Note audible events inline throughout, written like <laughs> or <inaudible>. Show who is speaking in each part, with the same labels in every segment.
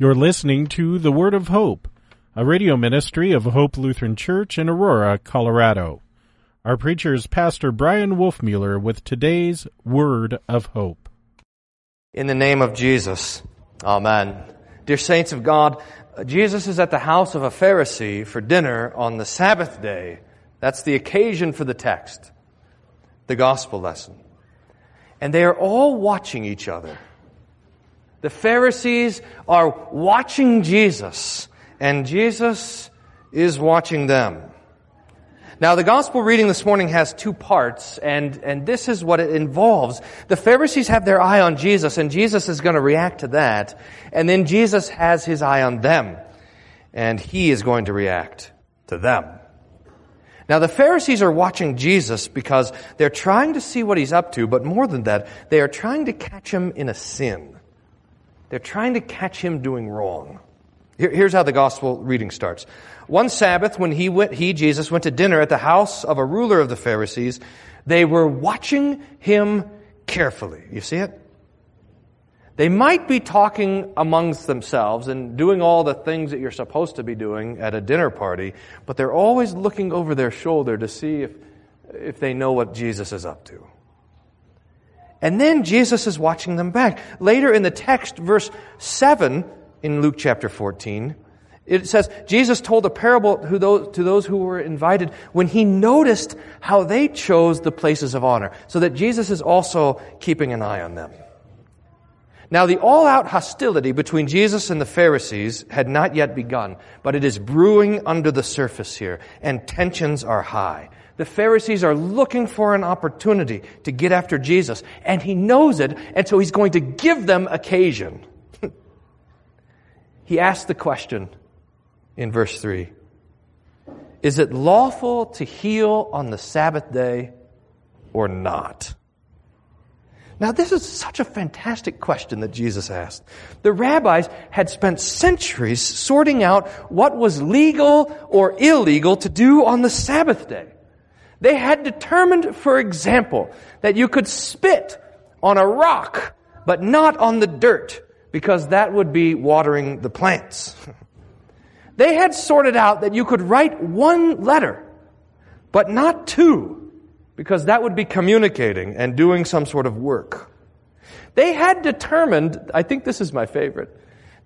Speaker 1: You're listening to The Word of Hope, a radio ministry of Hope Lutheran Church in Aurora, Colorado. Our preacher is Pastor Bryan Wolfmueller with today's Word of Hope.
Speaker 2: In the name of Jesus, Amen. Dear saints of God, Jesus is at the house of a Pharisee for dinner on the Sabbath day. That's the occasion for the text, the gospel lesson. And they are all watching each other. The Pharisees are watching Jesus, and Jesus is watching them. Now, the gospel reading this morning has two parts, and, and this is what it involves. The Pharisees have their eye on Jesus, and Jesus is going to react to that. And then Jesus has his eye on them, and he is going to react to them. Now, the Pharisees are watching Jesus because they're trying to see what he's up to, but more than that, they are trying to catch him in a sin. They're trying to catch him doing wrong. here's how the gospel reading starts. One Sabbath, when he went, he, Jesus, went to dinner at the house of a ruler of the Pharisees, they were watching him carefully. You see it? They might be talking amongst themselves and doing all the things that you're supposed to be doing at a dinner party, but they're always looking over their shoulder to see if, if they know what Jesus is up to. And then Jesus is watching them back. Later in the text, verse 7 in Luke chapter 14, it says, Jesus told a parable to those, who were invited when he noticed how they chose the places of honor, so that Jesus is also keeping an eye on them. Now, the all out hostility between Jesus and the Pharisees had not yet begun, but it is brewing under the surface here, and tensions are high. The Pharisees are looking for an opportunity to get after Jesus, and he knows it, and so he's going to give them occasion. <laughs> he asks the question in verse 3 Is it lawful to heal on the Sabbath day or not? Now, this is such a fantastic question that Jesus asked. The rabbis had spent centuries sorting out what was legal or illegal to do on the Sabbath day. They had determined, for example, that you could spit on a rock, but not on the dirt, because that would be watering the plants. <laughs> They had sorted out that you could write one letter, but not two, because that would be communicating and doing some sort of work. They had determined, I think this is my favorite,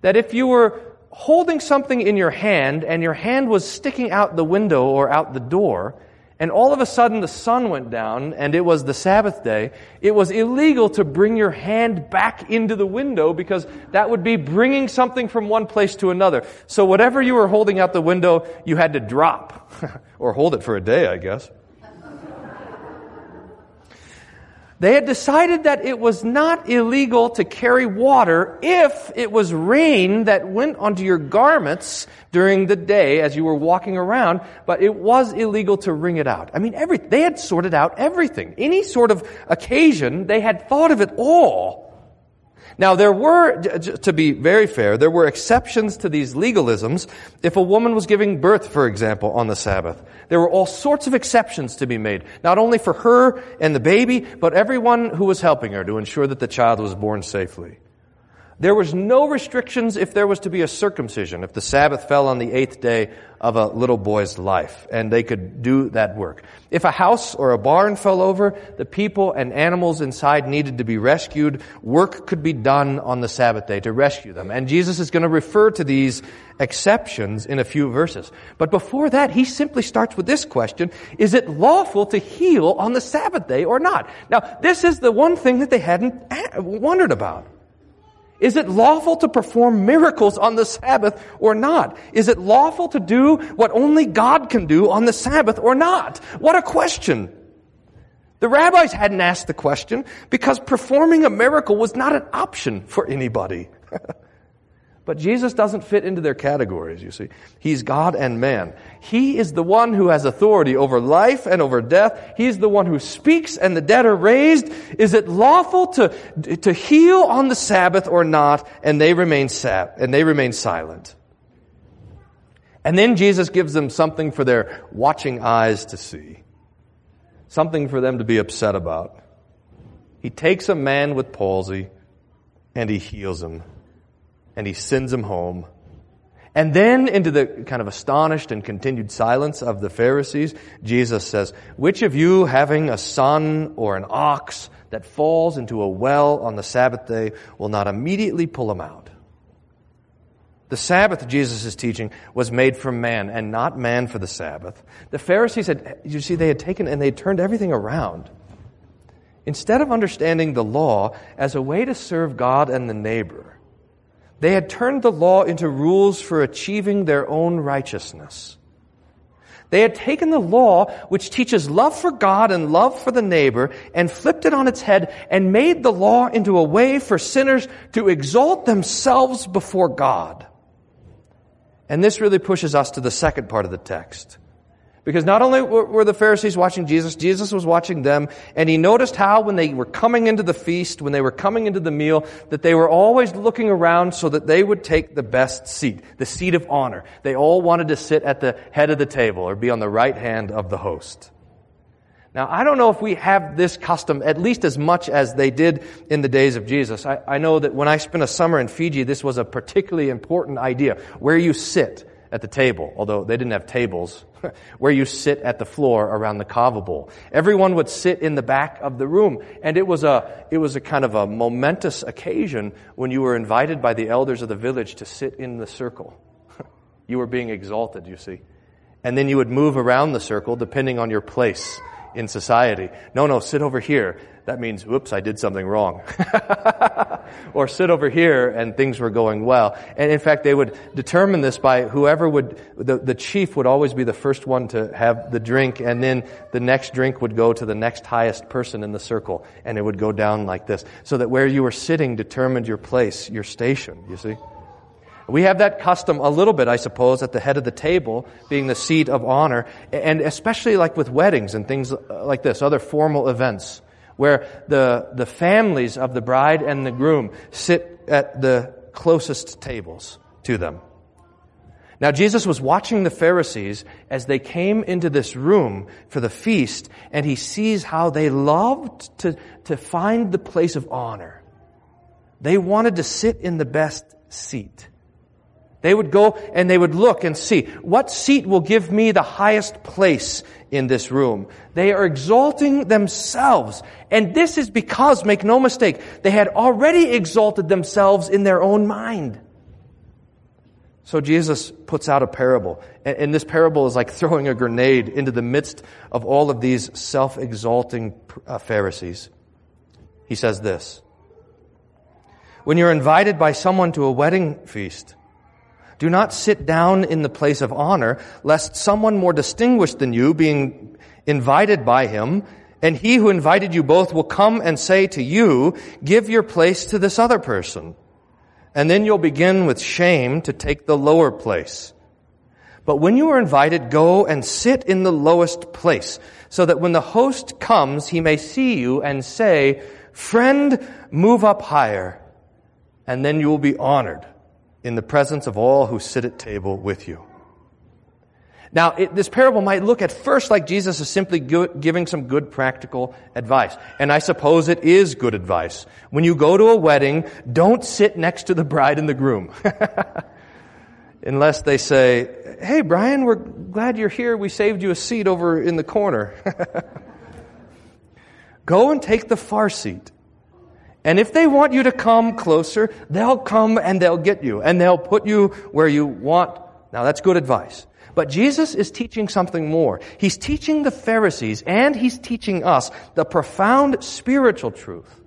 Speaker 2: that if you were holding something in your hand and your hand was sticking out the window or out the door, and all of a sudden the sun went down and it was the Sabbath day, it was illegal to bring your hand back into the window because that would be bringing something from one place to another. So whatever you were holding out the window, you had to drop. <laughs> or hold it for a day, I guess. They had decided that it was not illegal to carry water if it was rain that went onto your garments during the day as you were walking around, but it was illegal to wring it out. I mean, every, they had sorted out everything. Any sort of occasion, they had thought of it all. Now, there were, to be very fair, there were exceptions to these legalisms if a woman was giving birth, for example, on the Sabbath. There were all sorts of exceptions to be made, not only for her and the baby, but everyone who was helping her to ensure that the child was born safely. There was no restrictions if there was to be a circumcision, if the Sabbath fell on the eighth day of a little boy's life, and they could do that work. If a house or a barn fell over, the people and animals inside needed to be rescued. Work could be done on the Sabbath day to rescue them. And Jesus is going to refer to these exceptions in a few verses. But before that, he simply starts with this question, is it lawful to heal on the Sabbath day or not? Now, this is the one thing that they hadn't wondered about. Is it lawful to perform miracles on the Sabbath or not? Is it lawful to do what only God can do on the Sabbath or not? What a question. The rabbis hadn't asked the question because performing a miracle was not an option for anybody. <laughs> But Jesus doesn't fit into their categories, you see. He's God and man. He is the one who has authority over life and over death. He's the one who speaks and the dead are raised. Is it lawful to, to heal on the Sabbath or not? And they remain sat, and they remain silent. And then Jesus gives them something for their watching eyes to see. Something for them to be upset about. He takes a man with palsy and he heals him. And he sends them home. And then into the kind of astonished and continued silence of the Pharisees, Jesus says, which of you having a son or an ox that falls into a well on the Sabbath day will not immediately pull him out? The Sabbath, Jesus is teaching, was made for man and not man for the Sabbath. The Pharisees had, you see, they had taken and they had turned everything around. Instead of understanding the law as a way to serve God and the neighbor, they had turned the law into rules for achieving their own righteousness. They had taken the law, which teaches love for God and love for the neighbor, and flipped it on its head and made the law into a way for sinners to exalt themselves before God. And this really pushes us to the second part of the text. Because not only were the Pharisees watching Jesus, Jesus was watching them, and he noticed how when they were coming into the feast, when they were coming into the meal, that they were always looking around so that they would take the best seat, the seat of honor. They all wanted to sit at the head of the table or be on the right hand of the host. Now, I don't know if we have this custom at least as much as they did in the days of Jesus. I, I, know that when I spent a summer in Fiji, this was a particularly important idea. Where you sit at the table, although they didn't have tables, <laughs> where you sit at the floor around the kava bowl. Everyone would sit in the back of the room, and it was a, it was a kind of a momentous occasion when you were invited by the elders of the village to sit in the circle. <laughs> you were being exalted, you see. And then you would move around the circle depending on your place in society. No, no, sit over here. That means, whoops, I did something wrong. <laughs> or sit over here and things were going well. And in fact, they would determine this by whoever would, the, the chief would always be the first one to have the drink and then the next drink would go to the next highest person in the circle and it would go down like this. So that where you were sitting determined your place, your station, you see? We have that custom a little bit, I suppose, at the head of the table, being the seat of honor, and especially like with weddings and things uh, like this, other formal events, where the, the families of the bride and the groom sit at the closest tables to them. Now, Jesus was watching the Pharisees as they came into this room for the feast, and he sees how they loved to, to find the place of honor. They wanted to sit in the best seat. They would go and they would look and see what seat will give me the highest place in this room. They are exalting themselves. And this is because, make no mistake, they had already exalted themselves in their own mind. So Jesus puts out a parable. And this parable is like <laughs> throwing a grenade into the midst of all of these self-exalting uh, Pharisees. He says this. When you're invited by someone to a wedding feast, do not sit down in the place of honor, lest someone more distinguished than you, being invited by him, and he who invited you both will come and say to you, give your place to this other person. And then you'll begin with shame to take the lower place. But when you are invited, go and sit in the lowest place, so that when the host comes, he may see you and say, friend, move up higher, and then you will be honored in the presence of all who sit at table with you. Now, it, this parable might look at first like Jesus is simply good, giving some good practical advice. And I suppose it is good advice. When you go to a wedding, don't sit next to the bride and the groom. <laughs> Unless they say, hey, Bryan, we're glad you're here. We saved you a seat over in the corner. <laughs> go and take the far seat. And if they want you to come closer, they'll come and they'll get you and they'll put you where you want. Now that's good advice. But Jesus is teaching something more. He's teaching the Pharisees and he's teaching us the profound spiritual truth.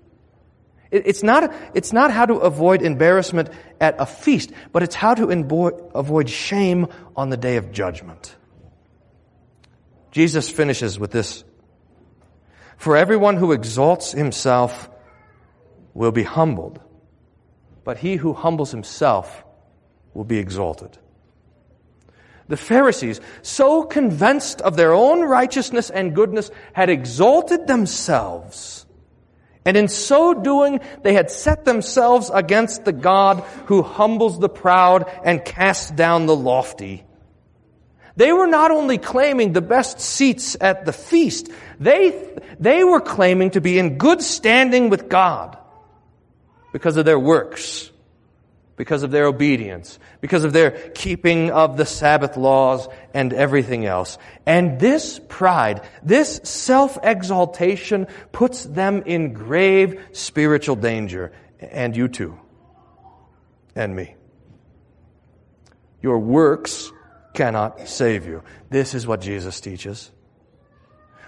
Speaker 2: It's not, it's not how to avoid embarrassment at a feast, but it's how to avoid shame on the day of judgment. Jesus finishes with this. For everyone who exalts himself will be humbled, but he who humbles himself will be exalted. The Pharisees, so convinced of their own righteousness and goodness, had exalted themselves. And in so doing, they had set themselves against the God who humbles the proud and casts down the lofty. They were not only claiming the best seats at the feast, they, they were claiming to be in good standing with God because of their works. because of their obedience, because of their keeping of the Sabbath laws and everything else. And this pride, this self-exaltation puts them in grave spiritual danger. And you too. And me. Your works cannot save you. This is what Jesus teaches.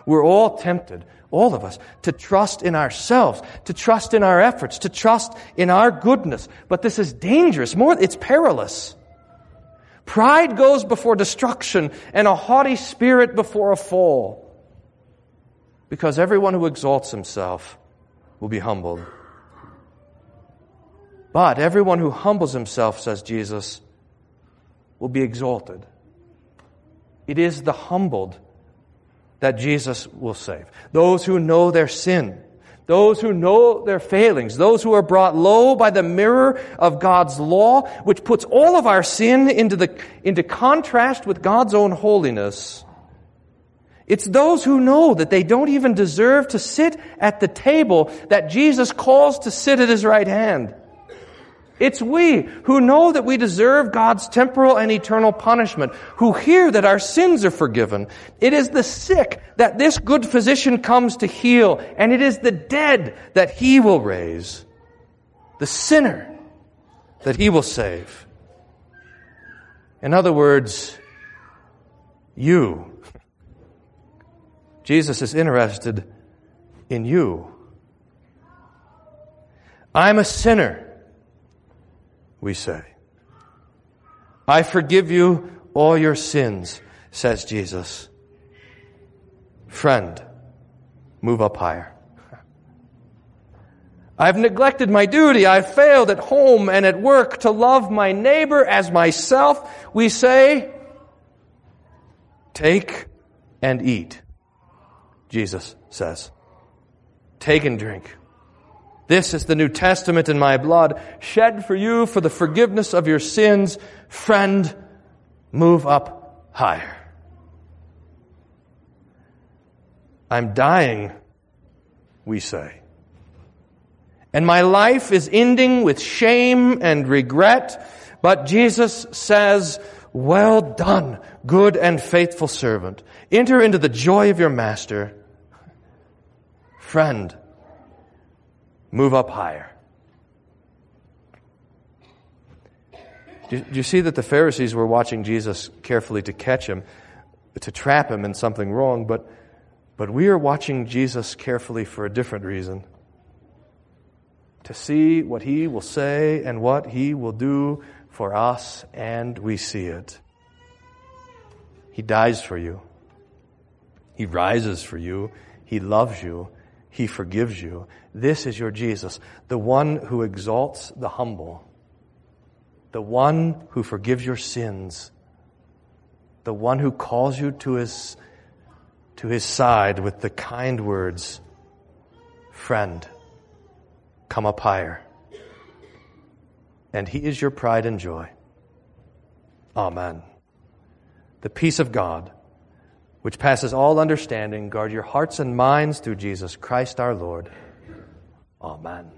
Speaker 2: We're all tempted, all of us, to trust in ourselves, to trust in our efforts, to trust in our goodness. But this is dangerous. More, it's perilous. Pride goes before destruction and a haughty spirit before a fall. Because everyone who exalts himself will be humbled. But everyone who humbles himself, says Jesus, will be exalted. It is the humbled that Jesus will save. Those who know their sin. Those who know their failings. Those who are brought low by the mirror of God's law, which puts all of our sin into the, into contrast with God's own holiness. It's those who know that they don't even deserve to sit at the table that Jesus calls to sit at his right hand. It's we who know that we deserve God's temporal and eternal punishment, who hear that our sins are forgiven. It is the sick that this good physician comes to heal, and it is the dead that he will raise. The sinner that he will save. In other words, you. Jesus is interested in you. I'm a sinner we say. I forgive you all your sins, says Jesus. Friend, move up higher. I've neglected my duty. I've failed at home and at work to love my neighbor as myself. We say, take and eat. Jesus says, take and drink. This is the New Testament in my blood, shed for you for the forgiveness of your sins. Friend, move up higher. I'm dying, we say. And my life is ending with shame and regret. But Jesus says, well done, good and faithful servant. Enter into the joy of your master. Friend, Move up higher. Do you see that the Pharisees were watching Jesus carefully to catch him, to trap him in something wrong, but, but we are watching Jesus carefully for a different reason. To see what he will say and what he will do for us, and we see it. He dies for you. He rises for you. He loves you. He forgives you. This is your Jesus, the one who exalts the humble, the one who forgives your sins, the one who calls you to his, to his side with the kind words, friend, come up higher. And he is your pride and joy. Amen. The peace of God which passes all understanding, guard your hearts and minds through Jesus Christ our Lord. Amen.